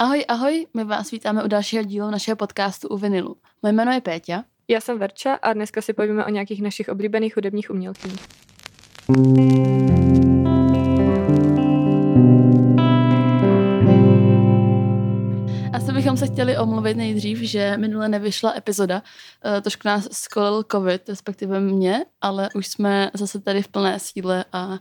Ahoj, ahoj, my vás vítáme u dalšího dílu našeho podcastu u Vinilu. Moje jméno je Péťa. Já jsem Verča a dneska si povíme o nějakých našich oblíbených hudebních umělkyních. Se chtěli omluvit nejdřív, že minule nevyšla epizoda. Eh, trošku nás skolil covid, respektive mě, ale už jsme zase tady v plné síle a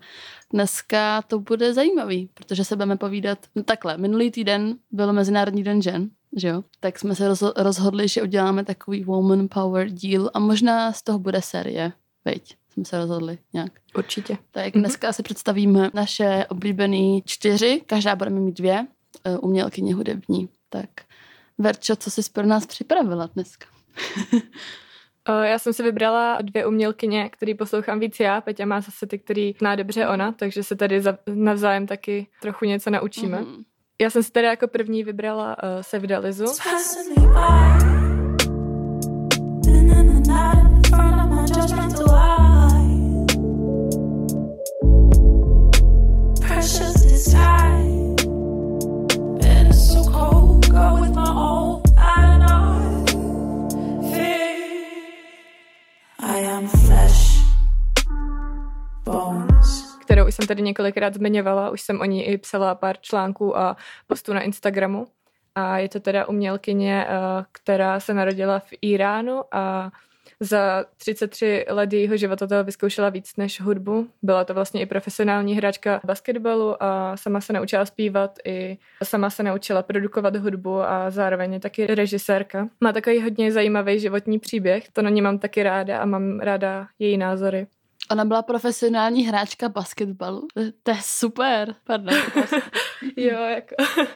dneska to bude zajímavý, protože se budeme povídat no takhle. Minulý týden byl Mezinárodní den žen, že jo? Tak jsme se rozhodli, že uděláme takový Woman Power díl a možná z toho bude série, veď? Jsme se rozhodli nějak. Určitě. Tak dneska si představíme naše oblíbené čtyři, každá budeme mít dvě, eh, umělkyně hudební. Tak Verčo, co jsi pro nás připravila dneska? Já jsem si vybrala dvě umělkyně, který poslouchám víc já. Peťa má zase ty, který zná dobře ona, takže se tady navzájem taky trochu něco naučíme. Mm. Já jsem si tady jako první vybrala uh, Sevdalizu. Jsem tady několikrát zmiňovala, už jsem o ní i psala pár článků a postů na Instagramu. A je to teda umělkyně, eh, která se narodila v Iránu a za 33 let jejího života toho vyzkoušela víc než hudbu. Byla to vlastně i profesionální hráčka basketbalu a sama se naučila zpívat i sama se naučila produkovat hudbu a zároveň je taky režisérka. Má takový hodně zajímavý životní příběh, to na ní mám taky ráda a mám ráda její názory. Ona byla profesionální hráčka basketbalu. To je super. Pardon. jo, jako...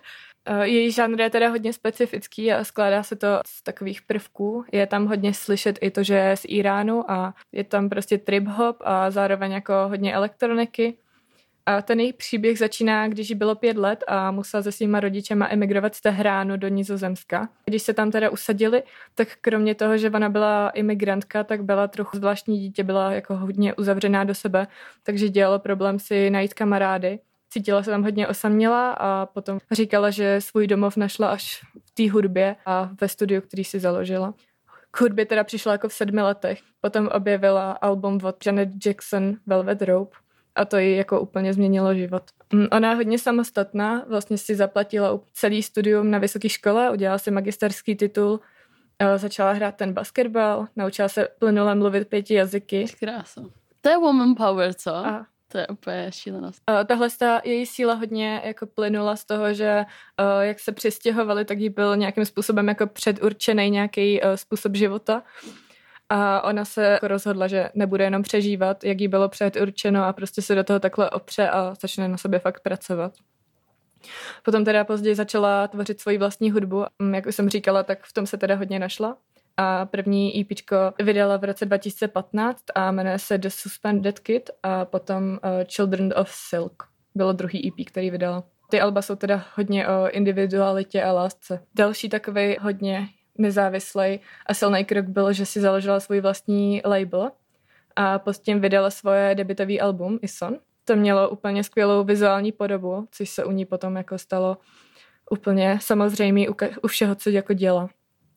Eh, její žánr je teda hodně specifický a skládá se to z takových prvků. Je tam hodně slyšet i to, že je z Iránu a je tam prostě trip hop a zároveň jako hodně elektroniky. A ten jejich příběh začíná, když jí bylo pět let a musela se svýma rodičema emigrovat z Tehránu do Nizozemska. Když se tam teda usadili, tak kromě toho, že ona byla imigrantka, tak byla trochu zvláštní dítě, byla jako hodně uzavřená do sebe, takže dělalo problém si najít kamarády. Cítila se tam hodně osamělá a potom říkala, že svůj domov našla až v té hudbě a ve studiu, který si založila. K hudbě teda přišla jako v sedmi letech. Potom objevila album od Janet Jackson Velvet Rope a to jí jako úplně změnilo život. Mm, ona je hodně samostatná, vlastně si zaplatila celý studium na vysoké škole, udělala si magisterský titul, začala hrát ten basketbal, naučila se plynule mluvit pěti jazyky. Krása. To je woman power, co? A to je úplně šílenost. Uh, tahle ta její síla hodně jako plynula z toho, že uh, jak se přistěhovali, tak jí byl nějakým způsobem jako předurčený nějaký uh, způsob života. A ona se jako rozhodla, že nebude jenom přežívat, jak jí bylo předurčeno a prostě se do toho takhle opře a začne na sobě fakt pracovat. Potom teda později začala tvořit svoji vlastní hudbu. Mm, jak už jsem říkala, tak v tom se teda hodně našla. A první EP vydala v roce 2015 a jmenuje se The Suspended Kid a potom uh, Children of Silk. Bylo druhý EP, který vydala. Ty alba jsou teda hodně o individualitě a lásce. Další takový hodně nezávislý a silný krok byl, že si založila svůj vlastní label a tím vydala svoje debitový album Ison. To mělo úplně skvělou vizuální podobu, což se u ní potom jako stalo úplně samozřejmé u, u všeho, co jako dělá.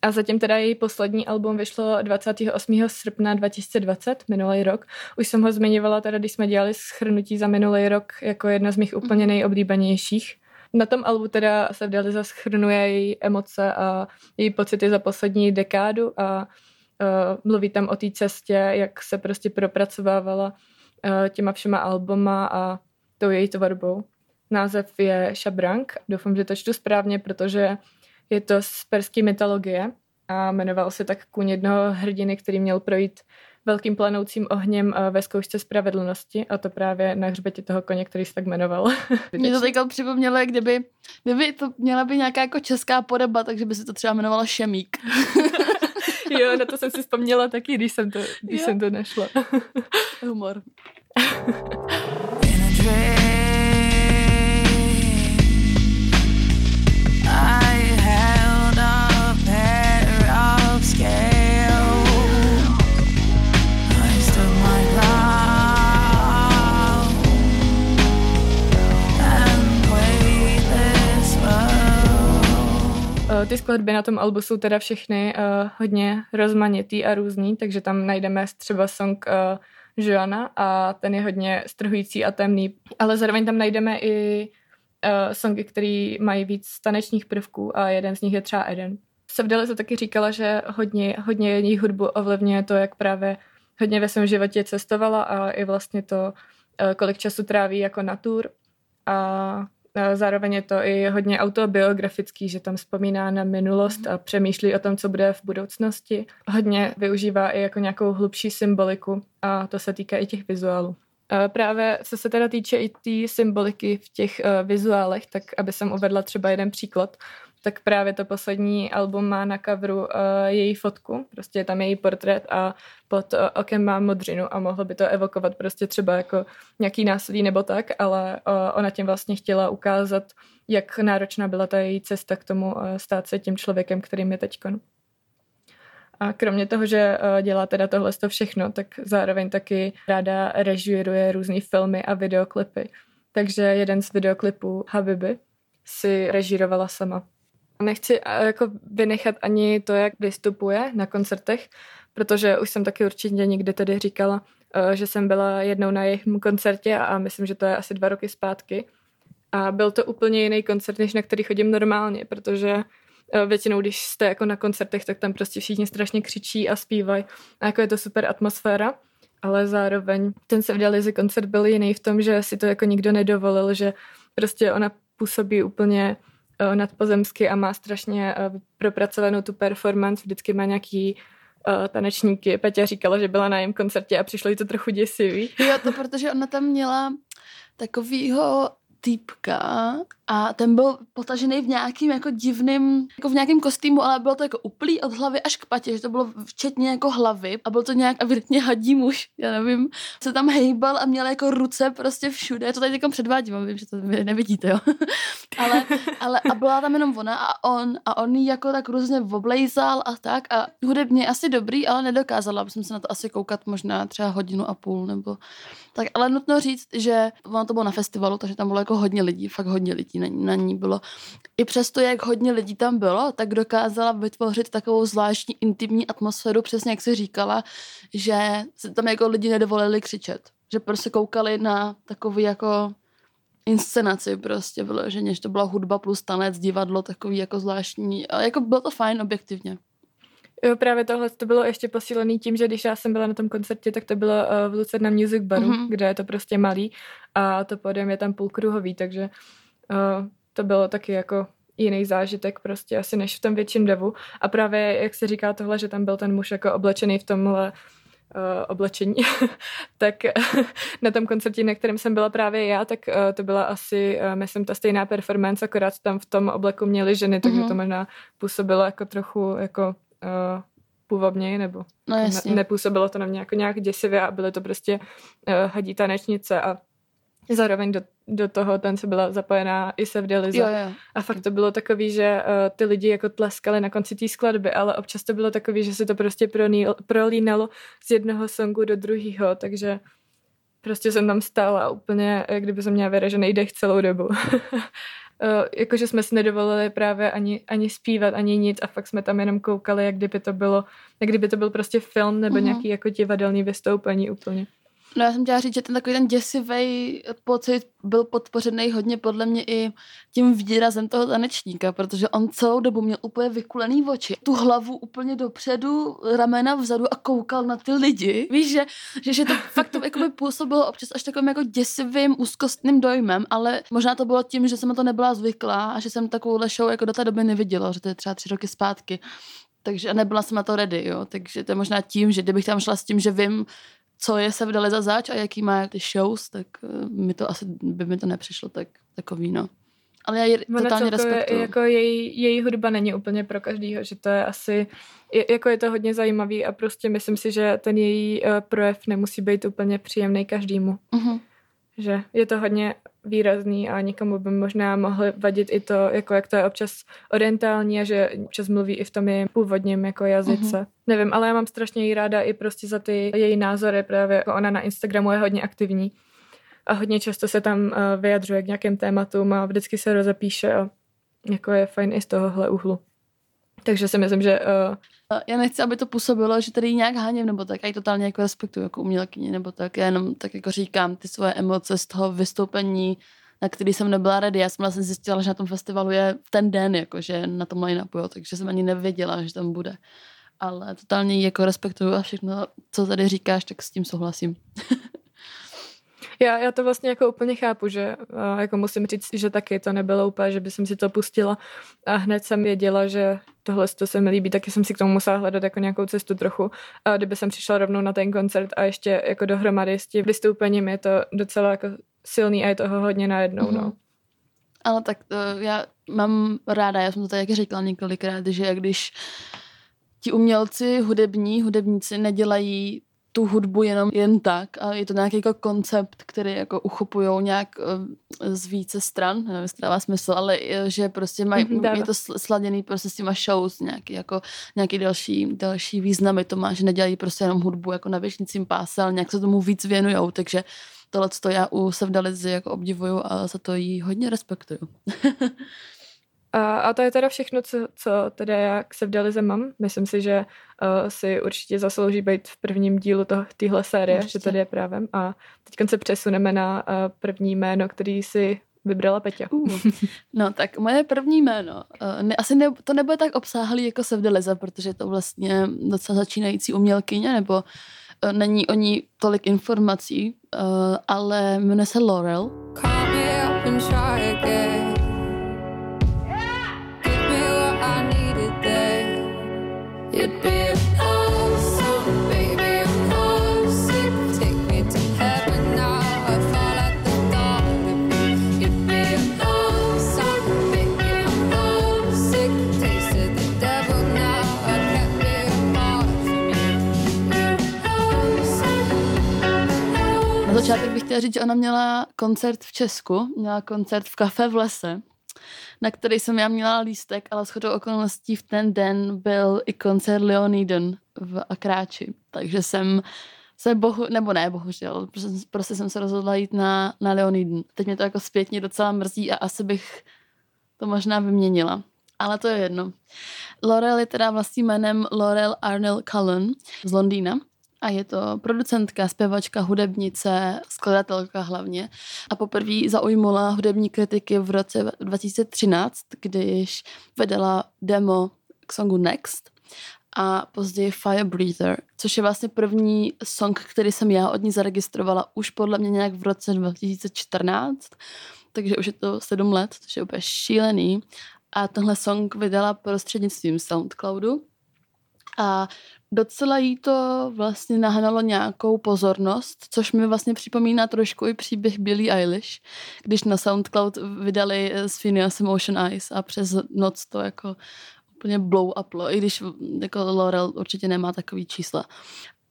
A zatím teda její poslední album vyšlo 28. srpna 2020, minulý rok. Už jsem ho zmiňovala teda, když jsme dělali schrnutí za minulý rok jako jedna z mých úplně mhm. nejoblíbenějších. Na tom albu teda se vdali schrnuje její emoce a její pocity za poslední dekádu a uh, mluví tam o té cestě, jak se prostě propracovávala uh, těma všema albuma a tou její tvorbou. Název je Shabrang. Doufám, že to čtu správně, protože je to z perské mytologie a jmenoval se tak kůň jednoho hrdiny, který měl projít velkým planoucím ohněm eh, ve zkoušce spravedlnosti a to právě na hřbetě toho koně, který se tak jmenoval. Mě to teďka připomnělo, jak kdyby, kdyby to měla být nějaká jako česká podoba, takže by se to třeba jmenovalo Šemík. jo, na to jsem si vzpomněla taky, když jsem to, když jsem to našla. Humor. Ty skladby na tom albu jsou teda všechny uh, hodně rozmanitý a různý, takže tam najdeme třeba song uh, Joana a ten je hodně strhující a temný, ale zároveň tam najdeme i uh, songy, které mají víc tanečních prvků a jeden z nich je třeba Eden. Sevdele to taky říkala, že hodně, hodně její hudbu ovlivňuje to, jak právě hodně ve svém životě cestovala a i vlastně to, kolik času tráví jako na tour. A Zároveň je to i hodně autobiografický, že tam vzpomíná na minulost a přemýšlí o tom, co bude v budoucnosti. Hodně využívá i jako nějakou hlubší symboliku a to se týká i těch vizuálů. Právě co se teda týče i té tý symboliky v těch uh, vizuálech, tak aby jsem uvedla třeba jeden příklad, tak právě to poslední album má na coveru uh, její fotku, prostě je tam její portrét a pod uh, okem má modřinu a mohlo by to evokovat prostě třeba jako nějaký násilí nebo tak, ale uh, ona tím vlastně chtěla ukázat, jak náročná byla ta její cesta k tomu uh, stát se tím člověkem, kterým je teďkon. A kromě toho, že dělá teda tohle to všechno, tak zároveň taky ráda režíruje různé filmy a videoklipy. Takže jeden z videoklipů Habibi si režírovala sama. Nechci jako vynechat ani to, jak vystupuje na koncertech, protože už jsem taky určitě někde tedy říkala, eh, že jsem byla jednou na jejich koncertě a myslím, že to je asi dva roky zpátky. A byl to úplně jiný koncert, než na který chodím normálně, protože eh, většinou, když jste jako na koncertech, tak tam prostě všichni strašně křičí a zpívají a jako je to super atmosféra, ale zároveň ten se Lizy koncert byl jiný v tom, že si to jako nikdo nedovolil, že prostě ona působí úplně nadpozemsky a má strašně uh, propracovanou tu performance, vždycky má nějaký uh, tanečníky. Peťa říkala, že byla na jejím koncertě a přišlo jí to trochu děsivý. Jo, to protože ona tam měla takovýho týpka a ten byl potažený v nějakým jako divným, jako v nějakém kostýmu, ale bylo to jako uplý od hlavy až k patě, že to bylo včetně jako hlavy a byl to nějak evidentně hadí muž, já nevím, se tam hejbal a měl jako ruce prostě všude, to tady teď předvádím, vím, že to nevidíte, jo. ale, ale a byla tam jenom ona a on a on jí jako tak různě oblejzal a tak a hudebně asi dobrý, ale nedokázala, aby se na to asi koukat možná třeba hodinu a půl nebo tak, ale nutno říct, že ono to bylo na festivalu, takže tam bylo jako hodně lidí, fakt hodně lidí na, na ní bylo. I přesto, jak hodně lidí tam bylo, tak dokázala vytvořit takovou zvláštní intimní atmosféru, přesně jak si říkala, že se tam jako lidi nedovolili křičet. Že prostě koukali na takový jako inscenaci prostě bylo, že to byla hudba plus tanec, divadlo, takový jako zvláštní, ale jako bylo to fajn objektivně. Jo, právě tohle to bylo ještě posílený tím, že když já jsem byla na tom koncertě, tak to bylo uh, v Lucerna Music Baru, mm-hmm. kde je to prostě malý a to pódium je tam půlkruhový, takže uh, to bylo taky jako jiný zážitek prostě asi než v tom větším devu. A právě, jak se říká tohle, že tam byl ten muž jako oblečený v tomhle uh, oblečení, tak na tom koncertě, na kterém jsem byla právě já, tak uh, to byla asi, uh, myslím, ta stejná performance, akorát tam v tom obleku měly ženy, takže mm-hmm. to možná působilo jako trochu jako uh, původně, nebo no, ne, nepůsobilo to na mě jako nějak děsivě a byly to prostě uh, hadí tanečnice a zároveň do, do toho ten se byla zapojená i se v Delize. Jo, jo. A fakt to bylo takový, že uh, ty lidi jako tleskali na konci té skladby, ale občas to bylo takový, že se to prostě prolínalo z jednoho songu do druhého, takže prostě jsem tam stála úplně, jak kdyby jsem měla vyražený dech celou dobu. uh, jakože jsme si nedovolili právě ani, ani zpívat, ani nic a fakt jsme tam jenom koukali, jak kdyby to bylo, jak kdyby to byl prostě film nebo uh-huh. nějaký jako divadelní vystoupení úplně. No já jsem chtěla říct, že ten takový ten děsivý pocit byl podpořený hodně podle mě i tím výrazem toho tanečníka, protože on celou dobu měl úplně vykulený oči, tu hlavu úplně dopředu, ramena vzadu a koukal na ty lidi. Víš, že, že, že to fakt to jako by působilo občas až takovým jako děsivým, úzkostným dojmem, ale možná to bylo tím, že jsem na to nebyla zvyklá a že jsem takovou show jako do té doby neviděla, že to je třeba tři roky zpátky takže nebyla jsem na to ready, jo. Takže to je možná tím, že kdybych tam šla s tím, že vím, co je se vdali za zač a jaký má ty shows, tak uh, mi to asi by mi to nepřišlo tak takový, no. Ale já ji totálně respektuju. Jako její, její hudba není úplně pro každýho, že to je asi, je, jako je to hodně zajímavý a prostě myslím si, že ten její uh, projev nemusí být úplně příjemný každému. Uh-huh že je to hodně výrazný a někomu by možná mohlo vadit i to, jako jak to je občas orientální a že občas mluví i v tom jejím původním jako jazyce. Uh-huh. Nevím, ale já mám strašně jí ráda i prostě za ty její názory, právě jako ona na Instagramu je hodně aktivní a hodně často se tam uh, vyjadřuje k nějakým tématům a vždycky se rozepíše a jako je fajn i z tohohle úhlu. Takže si myslím, že... Uh... Já nechci, aby to působilo, že tady nějak háněm nebo tak, já ji totálně jako respektuju jako umělkyně nebo tak, já jenom tak jako říkám ty svoje emoce z toho vystoupení, na který jsem nebyla ready. Já jsem vlastně zjistila, že na tom festivalu je ten den, jako, že na tom line-upu, jo, takže jsem ani nevěděla, že tam bude. Ale totálně jako respektuju a všechno, co tady říkáš, tak s tím souhlasím. Já, já to vlastně jako úplně chápu, že jako musím říct, že taky to nebylo úplně, že by jsem si to pustila a hned jsem věděla, že tohle to se mi líbí, taky jsem si k tomu musela hledat jako nějakou cestu trochu. A kdyby jsem přišla rovnou na ten koncert a ještě jako dohromady s tím vystoupením je to docela jako silný a je toho hodně najednou, mm-hmm. no. Mhm. Ale tak to já mám ráda, já jsem to tady řekla několikrát, že když ti umělci, hudební, hudebníci nedělají tu hudbu jenom jen tak a je to nějaký jako koncept, který jako uchopují nějak uh, z více stran, nevím, jestli dává smysl, ale že prostě maj, mm-hmm, je to sladěný prostě s těma shows, nějaký, jako, nějaký další, další významy to má, že nedělají prostě jenom hudbu jako na věšnicím páse, ale nějak se tomu víc věnujou, takže tohle to já u Sevdalizy jako obdivuju a za to jí hodně respektuju. A, a to je teda všechno, co, co teda já k Sevdalize mám. Myslím si, že uh, si určitě zaslouží být v prvním dílu téhle série, určitě. že tady je právem. A teď se přesuneme na uh, první jméno, který si vybrala Peťa. Uh. No tak moje první jméno. Uh, ne, asi ne, to nebude tak obsáhlý jako Sevdalize, protože je to vlastně docela začínající umělkyně, nebo uh, není o ní tolik informací, uh, ale jmenuje se Laurel. Call me up and try again. Začátek bych chtěla říct, že ona měla koncert v Česku, měla koncert v kafe v lese, na který jsem já měla lístek, ale shodou okolností v ten den byl i koncert Leoniden v Akráči. Takže jsem se bohu, nebo ne, bohužel, prostě, prostě jsem se rozhodla jít na, na Leoniden. Teď mě to jako zpětně docela mrzí a asi bych to možná vyměnila. Ale to je jedno. Laurel je teda vlastním jménem Laurel Arnell Cullen z Londýna a je to producentka, zpěvačka, hudebnice, skladatelka hlavně. A poprvé zaujmula hudební kritiky v roce 2013, když vedela demo k songu Next a později Fire Breather, což je vlastně první song, který jsem já od ní zaregistrovala už podle mě nějak v roce 2014, takže už je to sedm let, což je úplně šílený. A tenhle song vydala prostřednictvím Soundcloudu. A docela jí to vlastně nahnalo nějakou pozornost, což mi vlastně připomíná trošku i příběh Billie Eilish, když na SoundCloud vydali s Phineasem Ocean Eyes a přes noc to jako úplně blow uplo, i když jako Laurel určitě nemá takový čísla.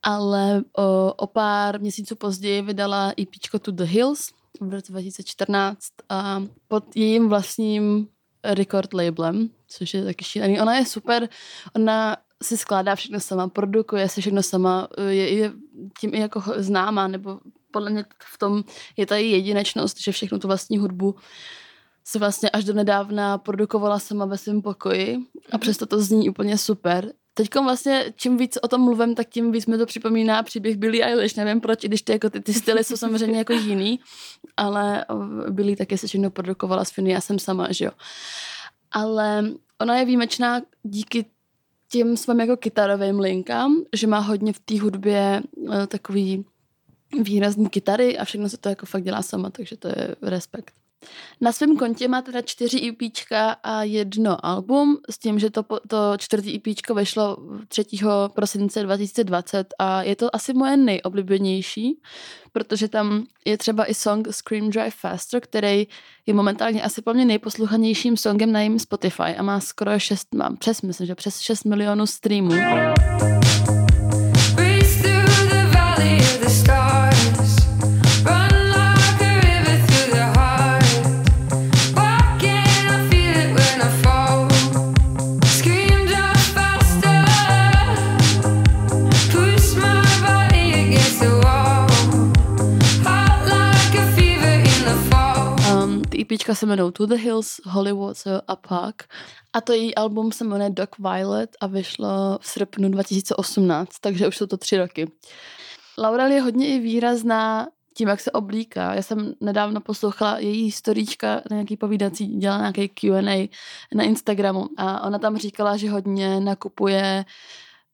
Ale o, o pár měsíců později vydala EP To The Hills v roce 2014 a pod jejím vlastním record labelem, což je taky šílený. Ona je super, ona si skládá všechno sama, produkuje se všechno sama, je, je tím i jako známá, nebo podle mě v tom je ta její jedinečnost, že všechno tu vlastní hudbu si vlastně až do nedávna produkovala sama ve svém pokoji a mhm. přesto to zní úplně super. Teď vlastně, čím víc o tom mluvím, tak tím víc mi to připomíná příběh Billie Eilish. Nevím proč, i když ty, jako ty, ty styly jsou samozřejmě jako jiný, ale Billie taky se všechno produkovala s Finny, já jsem sama, že jo. Ale ona je výjimečná díky těm svým jako kytarovým linkám, že má hodně v té hudbě uh, takový výrazný kytary a všechno se to jako fakt dělá sama, takže to je respekt. Na svém kontě má teda čtyři EPčka a jedno album, s tím, že to, to čtvrtý EPčko vešlo 3. prosince 2020 a je to asi moje nejoblíbenější, protože tam je třeba i song Scream Drive Faster, který je momentálně asi pro mě nejposluchanějším songem na jejím Spotify a má skoro 6, mám přes, myslím, že přes 6 milionů streamů. EPčka se jmenou To the Hills, Hollywood a Park A to její album se jmenuje Dog Violet a vyšlo v srpnu 2018, takže už jsou to tři roky. Laurel je hodně i výrazná tím, jak se oblíká. Já jsem nedávno poslouchala její storíčka na nějaký povídací, dělala nějaký Q&A na Instagramu a ona tam říkala, že hodně nakupuje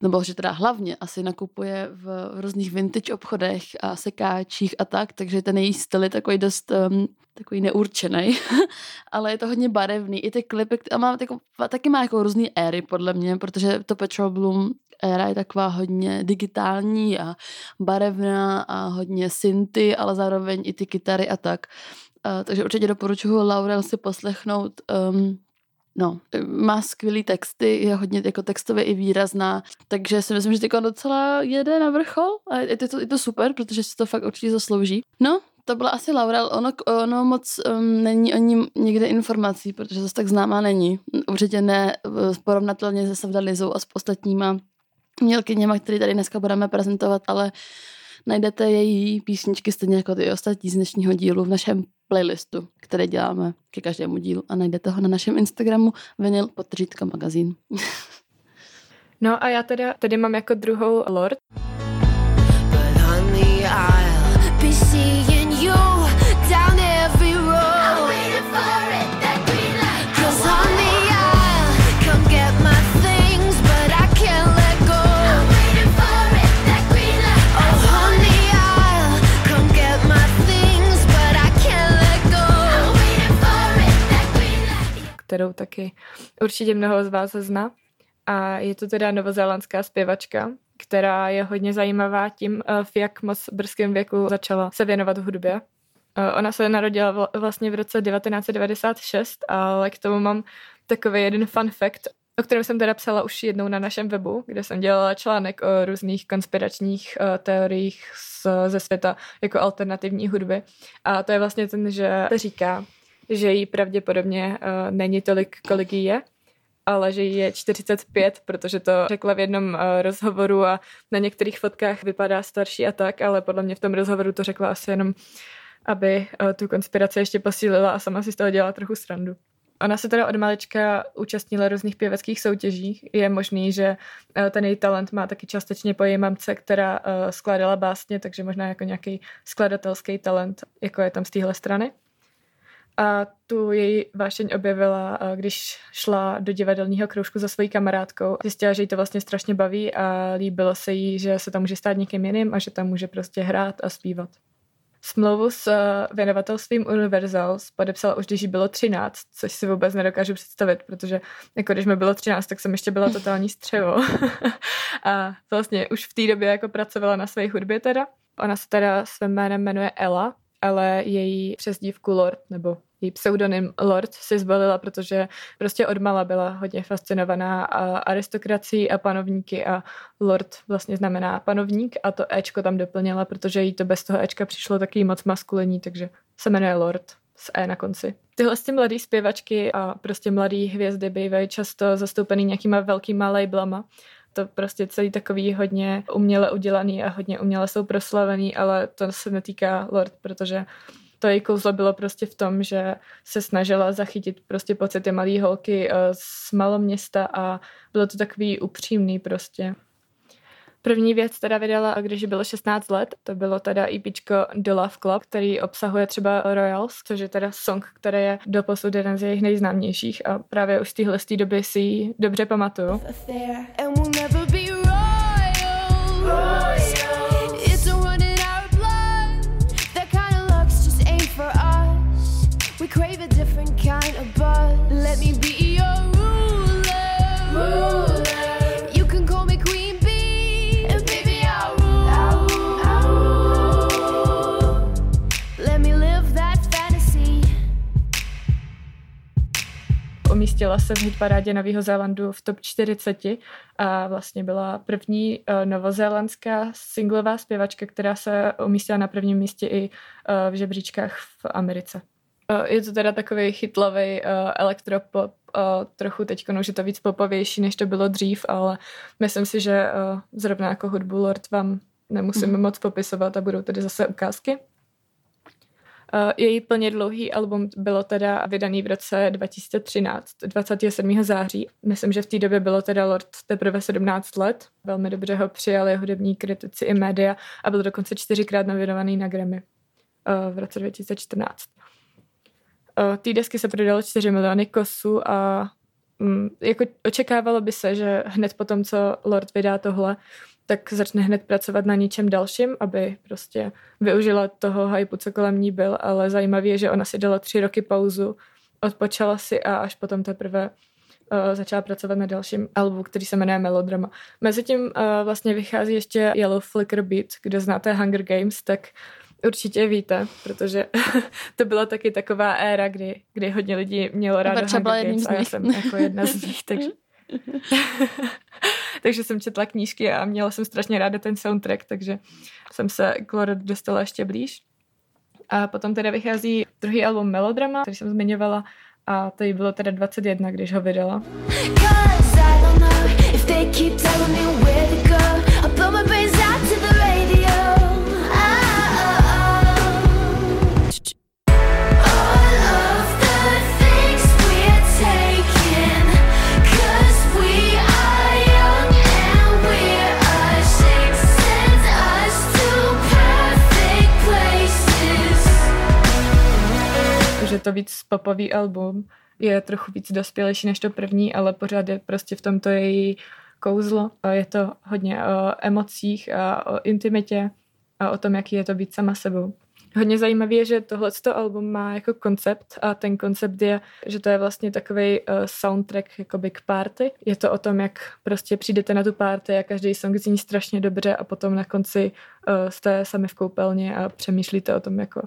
nebo že teda hlavně asi nakupuje v různých vintage obchodech a sekáčích a tak, takže ten její styl je takový dost um, takový neurčený, ale je to hodně barevný. I ty klipy, a má, jako, taky má jako různý éry podle mě, protože to Petrol Bloom éra je taková hodně digitální a barevná a hodně synty, ale zároveň i ty kytary a tak. Uh, takže určitě doporučuji Laurel si poslechnout um, No, má skvělý texty, je hodně jako textově i výrazná, takže si myslím, že teď docela jede na vrchol a je to, je to super, protože si to fakt určitě zaslouží. No, to byla asi Laurel, ono, ono moc um, není o ní někde informací, protože zase tak známá není. Určitě ne porovnatelně se Savdalizou a s ostatníma mělkyněma, který tady dneska budeme prezentovat, ale najdete její písničky stejně jako ty ostatní z dnešního dílu v našem playlistu, který děláme ke každému dílu a najdete ho na našem Instagramu vinyl podtržítka magazín. no a já teda tady mám jako druhou Lord. Kterou taky určitě mnoho z vás zná. A je to teda novozélandská zpěvačka, která je hodně zajímavá tím, eh, v jak moc brzkém věku začala se věnovat hudbě. Eh, ona se narodila vlastně v roce 1996, ale k tomu mám takový jeden fun fact, o kterém jsem teda psala už jednou na našem webu, kde jsem dělala článek o různých konspiračních uh, teoriích z, ze světa jako alternativní hudby. A to je vlastně ten, že říká, že jí pravděpodobně uh, není tolik, kolik jí je, ale že jí je 45, protože to řekla v jednom uh, rozhovoru a na některých fotkách vypadá starší a tak, ale podle mě v tom rozhovoru to řekla asi jenom, aby uh, tu konspiraci ještě posílila a sama si z toho dělala trochu srandu. Ona se teda od malička účastnila různých pěveckých soutěží. Je možný, že ten její talent má taky částečně po její mamce, která skládala básně, takže možná jako nějaký skladatelský talent, jako je tam z téhle strany. A tu její vášeň objevila, když šla do divadelního kroužku za svojí kamarádkou. Zjistila, že jí to vlastně strašně baví a líbilo se jí, že se tam může stát někým jiným a že tam může prostě hrát a zpívat. Smlouvu s věnovatelstvím Universals podepsala už, když jí bylo 13, což si vůbec nedokážu představit, protože jako když mi bylo 13, tak jsem ještě byla totální střevo. a vlastně už v té době jako pracovala na své hudbě teda. Ona se teda svým jménem jmenuje Ella ale její přezdívku Lord, nebo její pseudonym Lord si zvolila, protože prostě odmala byla hodně fascinovaná a aristokracií a panovníky a Lord vlastně znamená panovník a to Ečko tam doplnila, protože jí to bez toho Ečka přišlo taky moc maskulinní, takže se jmenuje Lord s E na konci. Tyhle ty mladé zpěvačky a prostě mladé hvězdy bývají často zastoupený nějakýma velkýma labelama to prostě celý takový hodně uměle udělaný a hodně uměle jsou proslavený, ale to se netýká Lord, protože to její kouzlo bylo prostě v tom, že se snažila zachytit prostě pocity malé holky eh, z maloměsta a bylo to takový upřímný prostě. První věc teda vydala, když bylo 16 let, to bylo teda EPčko The Love Club, který obsahuje třeba Royals, což je teda song, který je doposud jeden z jejich nejznámějších a právě už z téhle doby si ji dobře pamatuju. Umístila se v hitparádě Nového Zélandu v top 40 a vlastně byla první uh, novozélandská singlová zpěvačka, která se umístila na prvním místě i uh, v žebříčkách v Americe. Uh, je to teda takový chytlavý uh, elektropop, uh, trochu teď už je to víc popovější, než to bylo dřív, ale myslím si, že uh, zrovna jako hudbu Lord vám nemusíme mm. moc popisovat a budou tady zase ukázky. Její plně dlouhý album bylo teda vydaný v roce 2013, 27. září. Myslím, že v té době bylo teda Lord teprve 17 let. Velmi dobře ho přijali hudební kritici i média a byl dokonce čtyřikrát nominovaný na Grammy uh, v roce 2014. Uh, té desky se prodalo 4 miliony kosů a um, jako očekávalo by se, že hned po tom, co Lord vydá tohle, tak začne hned pracovat na něčem dalším, aby prostě využila toho hypu, co kolem ní byl, ale zajímavé je, že ona si dala tři roky pauzu, odpočala si a až potom teprve uh, začala pracovat na dalším albu, který se jmenuje Melodrama. Mezitím uh, vlastně vychází ještě Yellow Flicker Beat, kdo znáte Hunger Games, tak určitě víte, protože to byla taky taková éra, kdy, kdy hodně lidí mělo rádo Hunger Games a já jsem jako jedna z nich, takže takže jsem četla knížky a měla jsem strašně ráda ten soundtrack, takže jsem se k Lore dostala ještě blíž. A potom teda vychází druhý album Melodrama, který jsem zmiňovala, a to jí bylo teda 21, když ho vydala. že to víc popový album je trochu víc dospělejší než to první, ale pořád je prostě v tomto její kouzlo. Je to hodně o emocích a o intimitě a o tom, jaký je to být sama sebou. Hodně zajímavé je, že tohle album má jako koncept a ten koncept je, že to je vlastně takový uh, soundtrack jakoby k party. Je to o tom, jak prostě přijdete na tu party a každý song zní strašně dobře a potom na konci uh, jste sami v koupelně a přemýšlíte o tom, jako,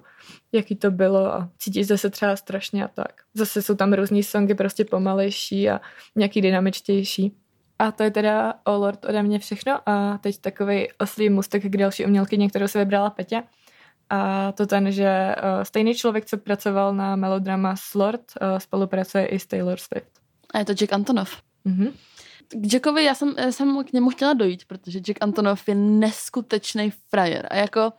jaký to bylo a cítíte se třeba strašně a tak. Zase jsou tam různý songy prostě pomalejší a nějaký dynamičtější. A to je teda o Lord ode mě všechno a teď takový oslý mustek k další umělkyně, kterou se vybrala Petě. A to ten, že uh, stejný člověk, co pracoval na melodrama Slord, uh, spolupracuje i s Taylor Swift. A je to Jack Antonov. Mm-hmm. K Jackovi já jsem, já jsem k němu chtěla dojít, protože Jack Antonov je neskutečný frajer. A jako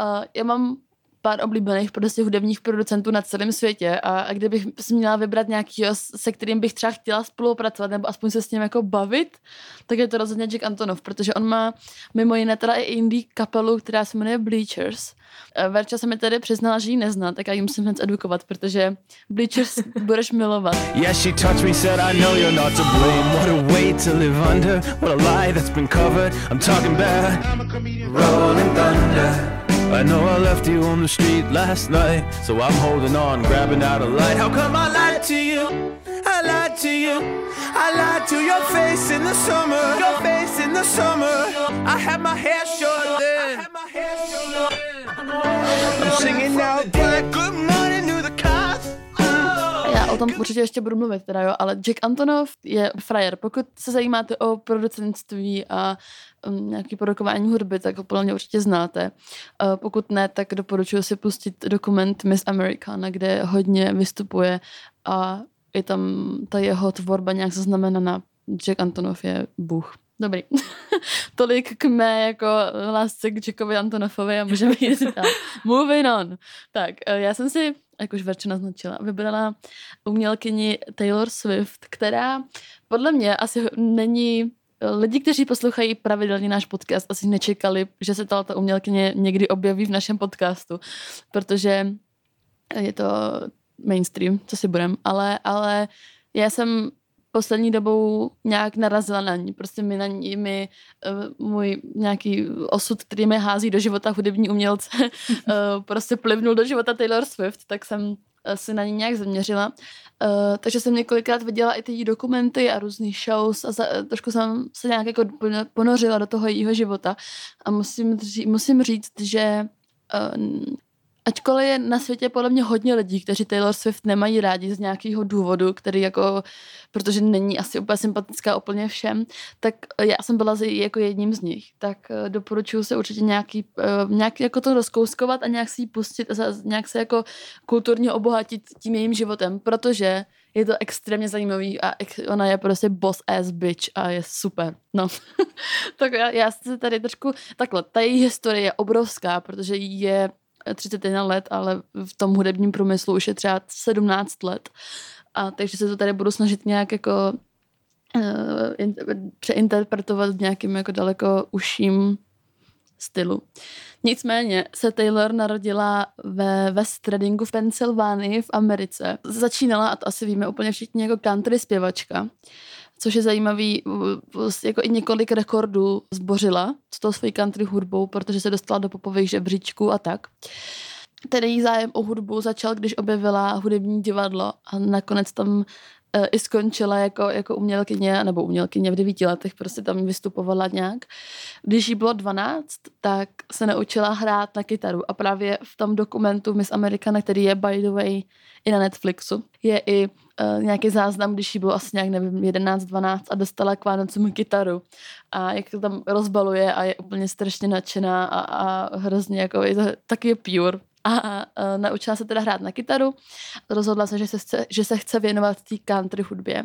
uh, já mám pár oblíbených prostě hudebních producentů na celém světě a, a kdybych si měla vybrat nějaký, se kterým bych třeba chtěla spolupracovat nebo aspoň se s ním jako bavit, tak je to rozhodně Jack Antonov, protože on má mimo jiné teda i indie kapelu, která se jmenuje Bleachers. Eh, Verča se mi tedy přiznala, že ji nezná, tak já ji musím hned edukovat, protože Bleachers budeš milovat. Yes, she touched me, said I know you're not to blame. What a way to live under, what a lie that's been covered. I'm talking about rolling thunder. I know I left you on the street last night, so I'm holding on, grabbing out a light. How come I lied to you? I lied to you. I lied to your face in the summer. Your face in the summer. I had my hair short then. I had my hair short then. I'm singing out black. Good o tom určitě ještě budu mluvit, teda jo, ale Jack Antonov je frajer. Pokud se zajímáte o producentství a um, nějaký produkování hudby, tak ho podle mě určitě znáte. Uh, pokud ne, tak doporučuji si pustit dokument Miss Americana, kde hodně vystupuje a je tam ta jeho tvorba nějak zaznamenaná. Jack Antonov je bůh. Dobrý. Tolik k mé jako lásce k Jackovi Antonofovi a můžeme jít dál. Moving on. Tak, uh, já jsem si jak už Verča naznačila, vybrala umělkyni Taylor Swift, která podle mě asi není Lidi, kteří poslouchají pravidelně náš podcast, asi nečekali, že se tato umělkyně někdy objeví v našem podcastu, protože je to mainstream, co si budem, ale, ale já jsem poslední dobou nějak narazila na ní. Prostě mi na ní, mi uh, můj nějaký osud, který mi hází do života hudební umělce, uh, prostě plivnul do života Taylor Swift, tak jsem eh, si na ní nějak zaměřila. Takže jsem několikrát viděla i ty dokumenty a různý shows a za, trošku jsem se nějak jako ponořila do toho jejího života a musím, musím říct, že Ačkoliv je na světě podle mě hodně lidí, kteří Taylor Swift nemají rádi z nějakého důvodu, který jako, protože není asi úplně sympatická úplně všem, tak já jsem byla jako jedním z nich. Tak eh, doporučuji se určitě nějaký, eh, nějak jako to rozkouskovat a nějak si ji pustit a nějak se jako kulturně obohatit tím jejím životem, protože je to extrémně zajímavý a ona je prostě boss ass bitch a je super. No, tak já, já se tady trošku, takhle, ta její historie je obrovská, protože je 31 let, ale v tom hudebním průmyslu už je třeba 17 let. A takže se to tady budu snažit nějak jako uh, přeinterpretovat v nějakým jako daleko užším stylu. Nicméně se Taylor narodila ve West Readingu v Pensylvánii v Americe. Začínala, a to asi víme úplně všichni, jako country zpěvačka, což je zajímavý, jako i několik rekordů zbořila s tou svojí country hudbou, protože se dostala do popových žebříčků a tak. Ten její zájem o hudbu začal, když objevila hudební divadlo a nakonec tam i skončila jako, jako umělkyně, nebo umělkyně v devíti letech, prostě tam vystupovala nějak. Když jí bylo 12, tak se naučila hrát na kytaru. A právě v tom dokumentu Miss Americana, který je by the way i na Netflixu, je i uh, nějaký záznam, když jí bylo asi nějak, nevím, 11, 12 a dostala k Vánocům kytaru. A jak to tam rozbaluje a je úplně strašně nadšená a, a hrozně jako je to taky je pure a uh, naučila se teda hrát na kytaru. Rozhodla se, že se chce, že se chce věnovat té country hudbě.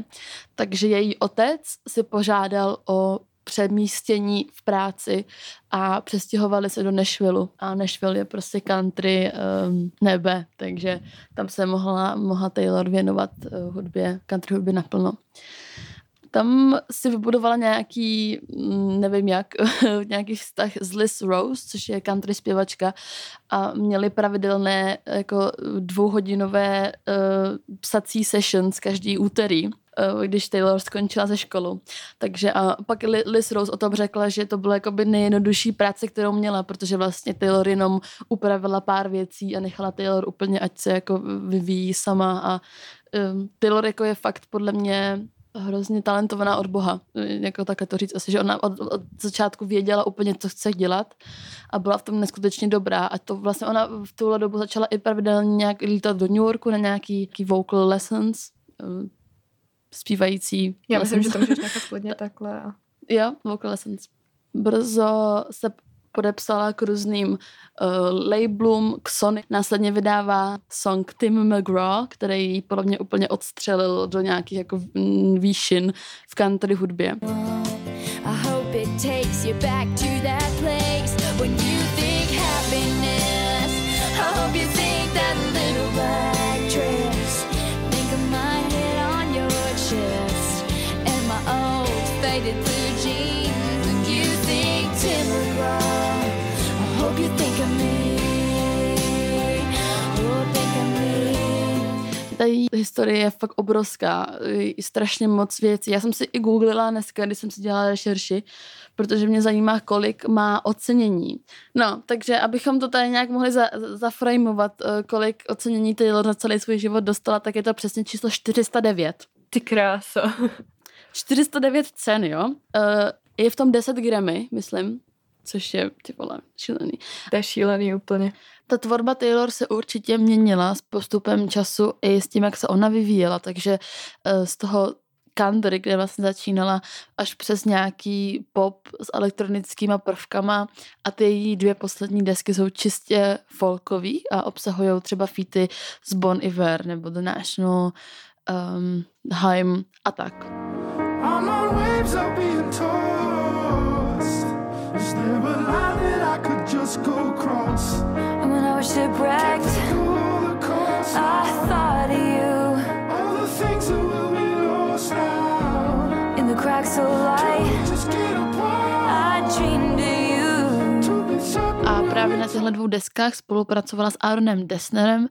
Takže její otec si požádal o přemístění v práci a přestěhovali se do Nashville. A Nashville je prostě country um, nebe, takže tam se mohla, mohla Taylor věnovat uh, hudbě, country hudbě naplno. Tam si vybudovala nějaký, mm, nevím jak, nějaký vztah s Liz Rose, což je country zpěvačka a měli pravidelné jako dvouhodinové uh, psací sessions každý úterý uh, když Taylor skončila ze školu. Takže a pak Liz Rose o tom řekla, že to bylo jakoby nejjednodušší práce, kterou měla, protože vlastně Taylor jenom upravila pár věcí a nechala Taylor úplně, ať se jako vyvíjí sama a um, Taylor jako je fakt podle mě hrozně talentovaná od Boha, jako takhle to říct asi, že ona od, od začátku věděla úplně, co chce dělat a byla v tom neskutečně dobrá a to vlastně ona v tuhle dobu začala i pravidelně nějak lítat do New Yorku na nějaký, nějaký vocal lessons, eh, zpívající. Já myslím, lessons. že to můžeš nechat klidně takhle. Jo, vocal lessons. Brzo se podepsala k různým uh, labelům, k Sony. Následně vydává song Tim McGraw, který ji podle mě úplně odstřelil do nějakých jako výšin v country hudbě. Blue jeans and you think Tim McGraw. Ta historie je fakt obrovská, strašně moc věcí. Já jsem si i googlila dneska, když jsem si dělala rešerši, protože mě zajímá, kolik má ocenění. No, takže abychom to tady nějak mohli za, zaframovat, eh, kolik ocenění Taylor za celý svůj život dostala, tak je to přesně číslo 409. Ty kráso. 409 cen, jo. Uh, je v tom 10 Grammy, myslím což je, ty vole, šílený. To je šílený úplně. Ta tvorba Taylor se určitě měnila s postupem času i s tím, jak se ona vyvíjela, takže uh, z toho country, kde vlastně začínala, až přes nějaký pop s elektronickýma prvkama a ty její dvě poslední desky jsou čistě folkový a obsahují třeba featy z Bon Iver nebo The National, um, Haim a tak. I'm on waves, I'll be just go across. And when I was shipwrecked, I thought of you. All the things that will be lost now. In the cracks of light, I dreamed of you. A právě na těchto dvou deskách spolupracovala s Aaronem Dessnerem,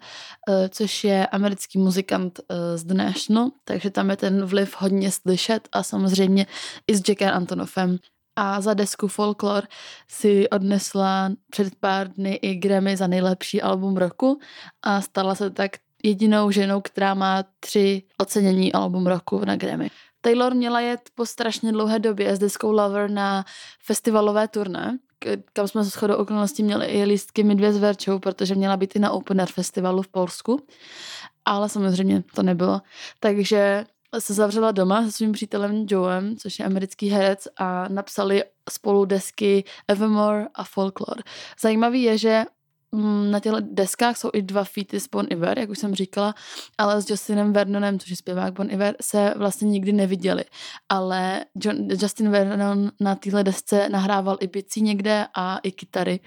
eh, což je americký muzikant eh, z The National, takže tam je ten vliv hodně slyšet a samozřejmě i s Jackem Antonoffem a za desku Folklore si odnesla před pár dny i Grammy za nejlepší album roku a stala se tak jedinou ženou, která má tři ocenění album roku na Grammy. Taylor měla jet po strašně dlouhé době s deskou Lover na festivalové turné, kam jsme se shodou okolností měli i lístky my dvě s Verčou, protože měla být i na Open Air festivalu v Polsku, ale samozřejmě to nebylo. Takže se zavřela doma se svým přítelem Joem, což je americký herec a napsali spolu desky Evermore a Folklore. Zajímavý je, že na těchto deskách jsou i dva featy s Bon Iver, jak už jsem říkala, ale s Justinem Vernonem, což je zpěvák Bon Iver, se vlastně nikdy neviděli. Ale John, Justin Vernon na téhle desce nahrával i bicí někde a i kytary.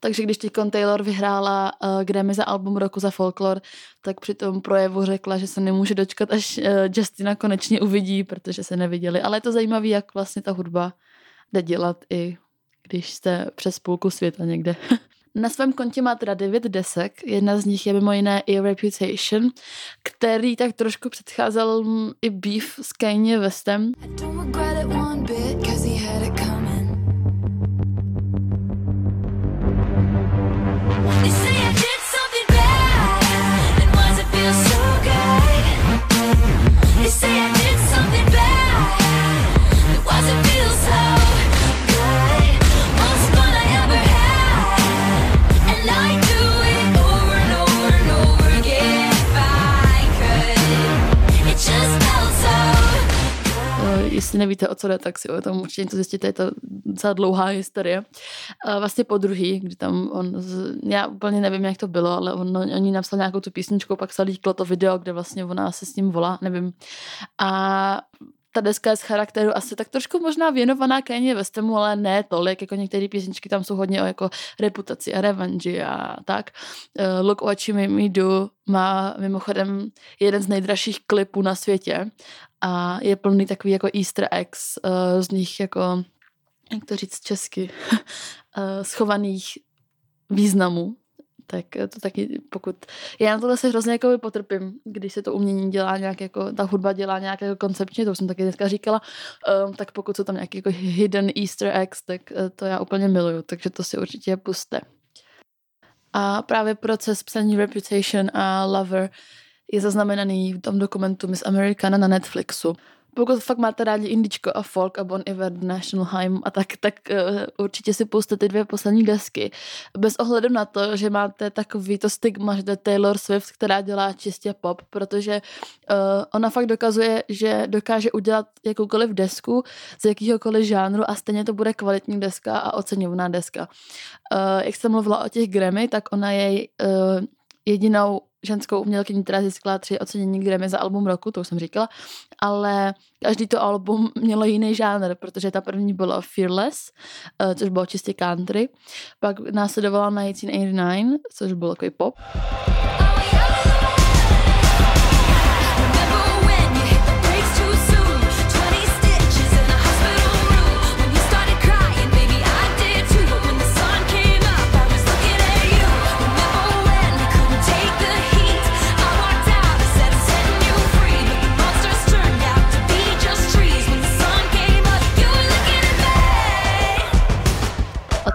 Takže když teď Taylor vyhrála uh, Grammy za album roku za folklor, tak při tom projevu řekla, že se nemůže dočkat, až uh, Justina konečně uvidí, protože se neviděli. Ale je to zajímavé, jak vlastně ta hudba jde dělat i když jste přes půlku světa někde. Na svém kontě má teda devět desek, jedna z nich je mimo jiné i Reputation, který tak trošku předcházel i beef s Kanye Westem. say jestli nevíte, o co jde, tak si o tom určitě něco zjistíte, je to docela dlouhá historie. A vlastně po druhý, kdy tam on, já úplně nevím, jak to bylo, ale on, oni napsal nějakou tu písničku, pak se líklo to video, kde vlastně ona se s ním volá, nevím. A ta deska je z charakteru asi tak trošku možná věnovaná Kanye Westemu, ale ne tolik, jako některé písničky tam jsou hodně o jako reputaci a revenge a tak. Uh, Look What You Made Me Do má mimochodem jeden z nejdražších klipů na světě a je plný takový jako easter eggs, uh, z nich jako, jak to říct česky, uh, schovaných významů tak to taky, pokud... Já na tohle se hrozně jako potrpím, když se to umění dělá nějak jako, ta hudba dělá nějak jako koncepčně, to už jsem taky dneska říkala, um, tak pokud jsou tam nějaký jako hidden easter eggs, tak to já úplně miluju, takže to si určitě puste. A právě proces psaní Reputation a Lover je zaznamenaný v tom dokumentu Miss Americana na Netflixu pokud fakt máte rádi indičko a folk a Bon Iver, National Hymn a tak, tak uh, určitě si pustíte ty dvě poslední desky. Bez ohledu na to, že máte takový to stigma, že to je Taylor Swift, která dělá čistě pop, protože uh, ona fakt dokazuje, že dokáže udělat jakoukoliv desku z jakýhokoliv žánru a stejně to bude kvalitní deska a oceňovaná deska. Uh, jak jsem mluvila o těch Grammy, tak ona je uh, jedinou ženskou umělkyní, která získala tři ocenění Grammy za album roku, to už jsem říkala, ale každý to album mělo jiný žánr, protože ta první byla Fearless, uh, což bylo čistě country, pak následovala 1989, což bylo takový pop.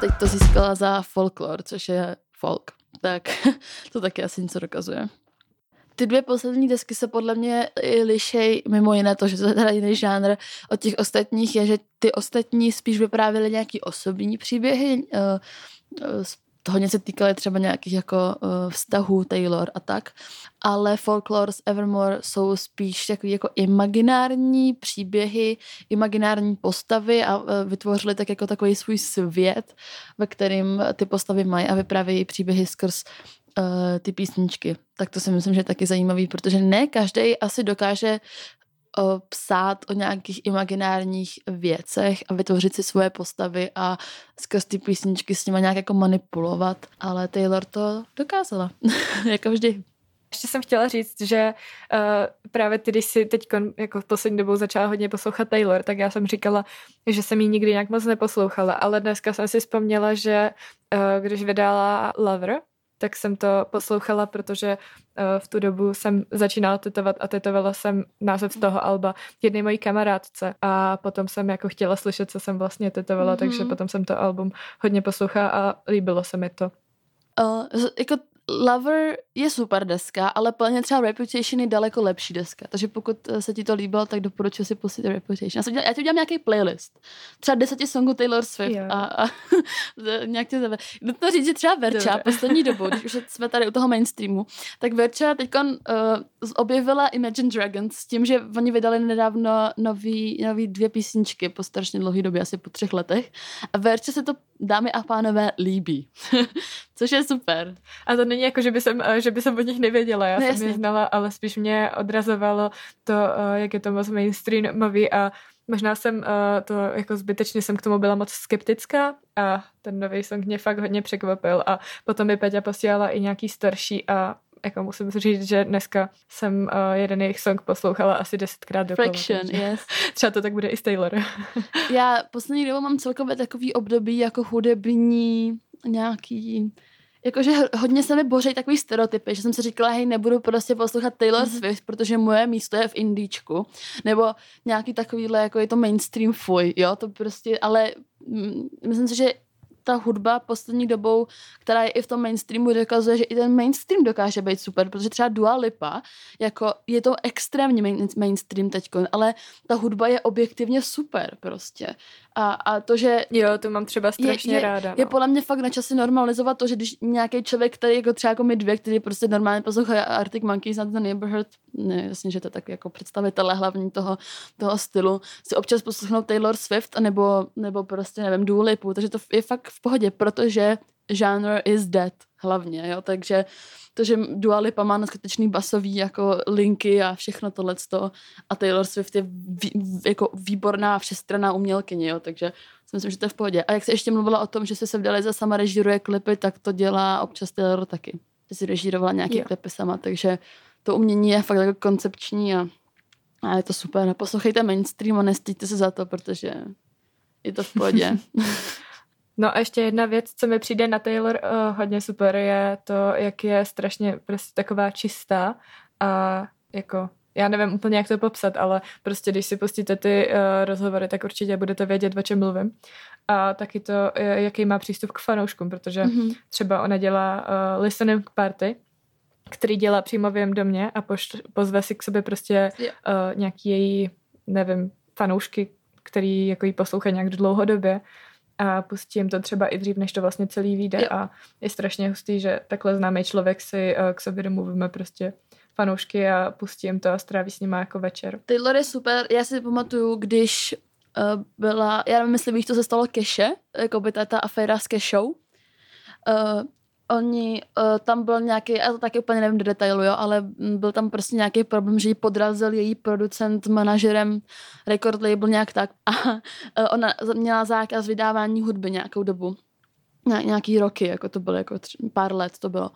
Teď to získala za folklor, což je folk. Tak to taky asi něco dokazuje. Ty dvě poslední desky se podle mě lišej, mimo jiné to, že to je teda jiný žánr od těch ostatních, je, že ty ostatní spíš vyprávěly nějaký osobní příběhy, uh, hodně se týkaly třeba nějakých jako uh, vztahů Taylor a tak, ale Folklore z Evermore jsou spíš takový jako imaginární příběhy, imaginární postavy a uh, vytvořili tak jako takový svůj svět, ve kterým ty postavy mají a vyprávějí příběhy skrz uh, ty písničky. Tak to si myslím, že je taky zajímavý, protože ne každý asi dokáže psát o nějakých imaginárních věcech a vytvořit si svoje postavy a skrz ty písničky s nimi nějak jako manipulovat, ale Taylor to dokázala, jako vždy. Ještě jsem chtěla říct, že uh, právě ty, když si teď jako v poslední dobou začala hodně poslouchat Taylor, tak já jsem říkala, že jsem ji nikdy nějak moc neposlouchala, ale dneska jsem si vzpomněla, že uh, když vydala Lover, tak jsem to poslouchala, protože uh, v tu dobu jsem začínala tetovat a tetovala jsem název z toho alba jedné mojí kamarádce a potom jsem jako chtěla slyšet, co jsem vlastně tetovala, mm-hmm. takže potom jsem to album hodně poslouchala a líbilo se mi to. Uh, jako Lover je super deska, ale plně třeba Reputation je daleko lepší deska. Takže pokud eh, se ti to líbilo, tak doporučuji si pustit Reputation. Já, já ti udělám nějaký playlist. Třeba deseti songů Taylor Swift yeah. a, a nějak tě zave. Jdu to říct, že třeba Verča Dobre. poslední dobu, když už jsme tady u toho mainstreamu, tak Verča teď uh, objevila Imagine Dragons s tím, že oni vydali nedávno nový, nový dvě písničky po strašně dlouhé době, asi po třech letech. A Verča se to, dámy a pánové, líbí. což je super. A to není jako, že by jsem, že by jsem o nich nevěděla, já No, jsem jasně. je znala, ale spíš mě odrazovalo to, eh, jak je to moc mainstreamový a možná jsem eh, to jako zbytečně jsem k tomu byla moc skeptická a ten nový song mě fakt hodně překvapil a potom mi Peťa posílala i nějaký starší a jako musím říct, že dneska jsem uh, jeden jejich song poslouchala asi desetkrát. Friction, takže yes. Třeba to tak bude i s Taylor. Já poslední dobou mám celkově takový období jako hudební nějaký jakože hodně se mi boří takový stereotypy, že jsem si říkala, hej, nebudu prostě poslouchat Taylor Mhm. Swift, protože moje místo je v indíčku, nebo nějaký takovýhle, jako je to mainstream fuj, jo, to prostě, ale mm, myslím si, že ta hudba poslední dobou, která je i v tom mainstreamu, dokazuje, že i ten mainstream dokáže být super, protože třeba Dua Lipa, jako je to extrémně main, mainstream teďko, ale ta hudba je objektivně super prostě. A, a to, že Jo, to mám třeba strašně je, ráda. No. je podle mě fakt na čase normalizovat to, že když nějaký člověk, který jako třeba jako my dvě, který prostě normálně poslouchá Arctic Monkeys na The Neighborhood, ne, jasně, že to je tak jako představitele hlavní toho, toho stylu, si občas poslechnou Taylor Swift, nebo, nebo prostě, nevím, Dua Lipu, takže to je fakt v pohodě, protože genre is dead hlavně, jo, takže to, že Dua Lipa má neskutečný basový jako linky a všechno tohleto a Taylor Swift je vý, jako výborná všestranná umělkyně, jo, takže si myslím, že to je v pohodě. A jak se ještě mluvila o tom, že se se vdali za sama režíruje klipy, tak to dělá občas Taylor taky. Že si režírovala nějaké Jo. klipy sama, takže to umění je fakt jako koncepční a, a je to super. Poslouchejte mainstream a nestýďte se za to, protože je to v pohodě. No a ještě jedna věc, co mi přijde na Taylor uh, hodně super, je to, jak je strašně prostě taková čistá a jako já nevím úplně, jak to popsat, ale prostě když si pustíte ty uh, rozhovory, tak určitě budete vědět, o čem mluvím. A taky to, uh, jaký má přístup k fanouškům, protože Mhm. třeba ona dělá uh, listening party, který dělá přímo v jejím domě a poš, pozve si k sobě prostě Jo. uh, nějaký její, nevím, fanoušky, který jako jí poslouchají nějak dlouhodobě a pustí jim to třeba i dřív, než to vlastně celý vyjde Jo. a je strašně hustý, že takhle známý člověk si uh, k sobě domluvíme prostě fanoušky a pustí jim to a stráví s nima jako večer. Taylor je super. Já si pamatuju, když uh, byla, já nevím, jestli víš, co se stalo Keše, jako by ta, ta aféra s Kešou. Uh, oni, uh, tam byl nějaký, já to taky úplně nevím do detailu, jo, ale byl tam prostě nějaký problém, že ji podrazil její producent manažerem record label nějak tak a uh, ona měla zákaz vydávání hudby nějakou dobu. Ně- nějaký roky, jako to bylo, jako tři, pár let to bylo.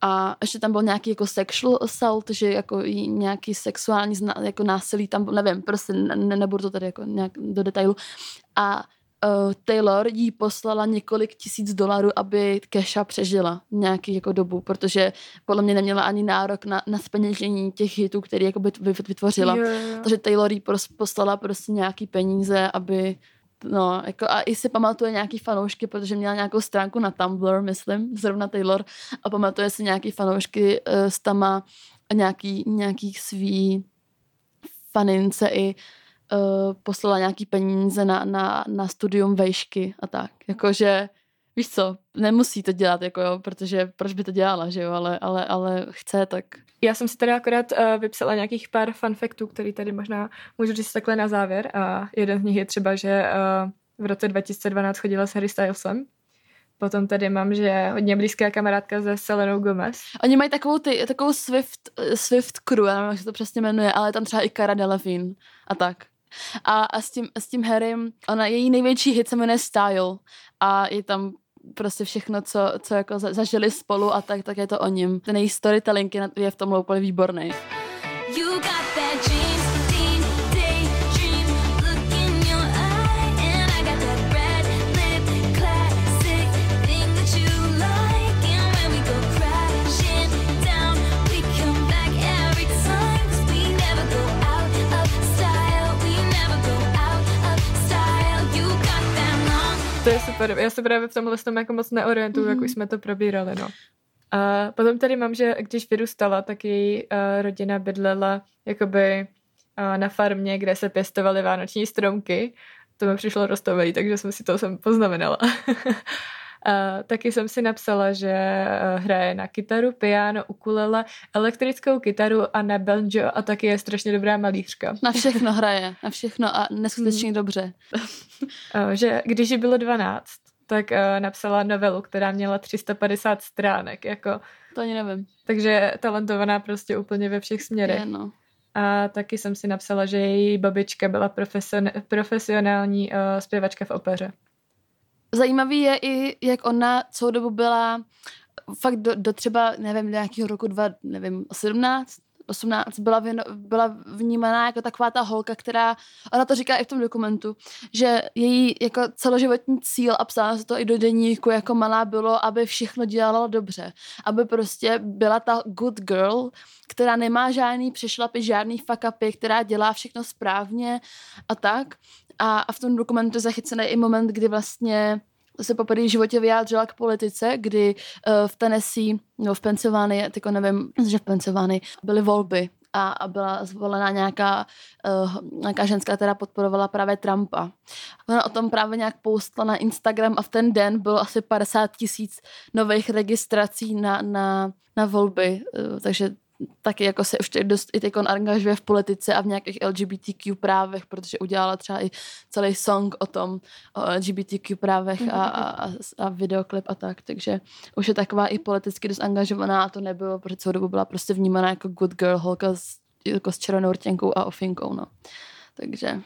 A ještě tam byl nějaký jako sexual assault, že jako nějaký sexuální zna, jako násilí tam, nevím, prostě ne, nebudu to tady jako nějak do detailu. A uh, Taylor jí poslala několik tisíc dolarů, aby Kesha přežila nějaký jako dobu, protože podle mě neměla ani nárok na, na speněžení těch hitů, který jako by vyt- vytvořila. Jo. Takže Taylor jí pros, poslala prostě nějaký peníze, aby No, jako a i si pamatuje nějaký fanoušky, protože měla nějakou stránku na Tumblr, myslím, zrovna Taylor, a pamatuje si nějaký fanoušky uh, s tama a nějaký, nějaký svý fanince i uh, poslala nějaký peníze na, na, na studium vejšky a tak. Jakože, víš co, nemusí to dělat, jako jo, protože proč by to dělala, že jo, ale, ale, ale chce, tak Já jsem si tady akorát uh, vypsala nějakých pár fun faktů, který tady možná můžu říct takhle na závěr. A jeden z nich je třeba, že uh, v roce 2012 chodila s Harry Stylesem. Potom tady mám, že je hodně blízká kamarádka se Selenou Gomez. Oni mají takovou, ty, takovou Swift, Swift crew, já nevím, jak se to přesně jmenuje, ale tam třeba i Cara Delevingne a tak. A, a s, tím, s tím Harrym, ona, její největší hit se jmenuje Style a je tam prostě všechno, co, co jako za- zažili spolu a tak, tak je to o ním. Ten její storytelling je, je v tom úplně výborný. You got Super. Já se právě v tomhle tom jako moc neorientuju, mm-hmm. jak už jsme to probírali, no. A potom tady mám, že když vyrůstala, tak její uh, rodina bydlela jakoby uh, na farmě, kde se pěstovaly vánoční stromky. To mi přišlo rostový, takže jsem si to sem poznamenala. Uh, taky jsem si napsala, že uh, hraje na kytaru, piano, ukulele, elektrickou kytaru a na banjo a taky je strašně dobrá malířka. Na všechno hraje, na všechno a neskutečně dobře. Uh, že když jí bylo 12, tak uh, napsala novelu, která měla 350 stránek, jako, To ani nevím. takže talentovaná prostě úplně ve všech směrech. Je, no. A taky jsem si napsala, že její babička byla profesion, profesionální uh, zpěvačka v opeře. Zajímavý je i, jak ona celou dobu byla fakt do, do třeba, nevím, do nějakého roku dva, nevím, 17, 18, byla, věno, byla vnímaná jako taková ta holka, která, ona to říká i v tom dokumentu, že její jako celoživotní cíl a psala se to i do deníku jako malá bylo, aby všechno dělala dobře. Aby prostě byla ta good girl, která nemá žádný přešlapy, žádný fuck upy, která dělá všechno správně a tak. A, a v tom dokumentu je zachycený i moment, kdy vlastně se poprvé v životě vyjádřila k politice, kdy uh, v Tennessee, no v Pensylvánii, tyko nevím, že v Pensylvánii byly volby a, a byla zvolena nějaká, uh, nějaká ženská, která podporovala právě Trumpa. Ona o tom právě nějak postla na Instagram a v ten den bylo asi 50 tisíc nových registrací na, na, na volby, uh, takže taky jako se už dost i teď angažuje v politice a v nějakých LGBTQ právech, protože udělala třeba i celý song o tom, o LGBTQ právech a, a, a, a videoklip a tak, takže už je taková i politicky dost angažovaná a to nebylo, protože celou dobu byla prostě vnímaná jako good girl, holka s, jako s červenou rtěnkou a ofinkou, no. Takže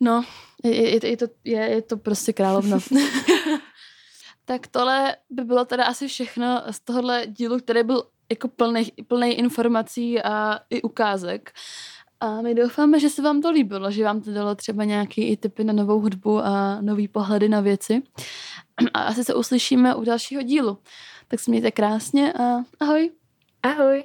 no, je, je, je, to, je, je to prostě královna. tak tohle by bylo teda asi všechno z tohohle dílu, který byl jako plný, informací a i ukázek. A my doufáme, že se vám to líbilo, že vám to dalo třeba nějaký i tipy na novou hudbu a nový pohledy na věci. A asi se uslyšíme u dalšího dílu. Tak se mějte krásně a ahoj. Ahoj!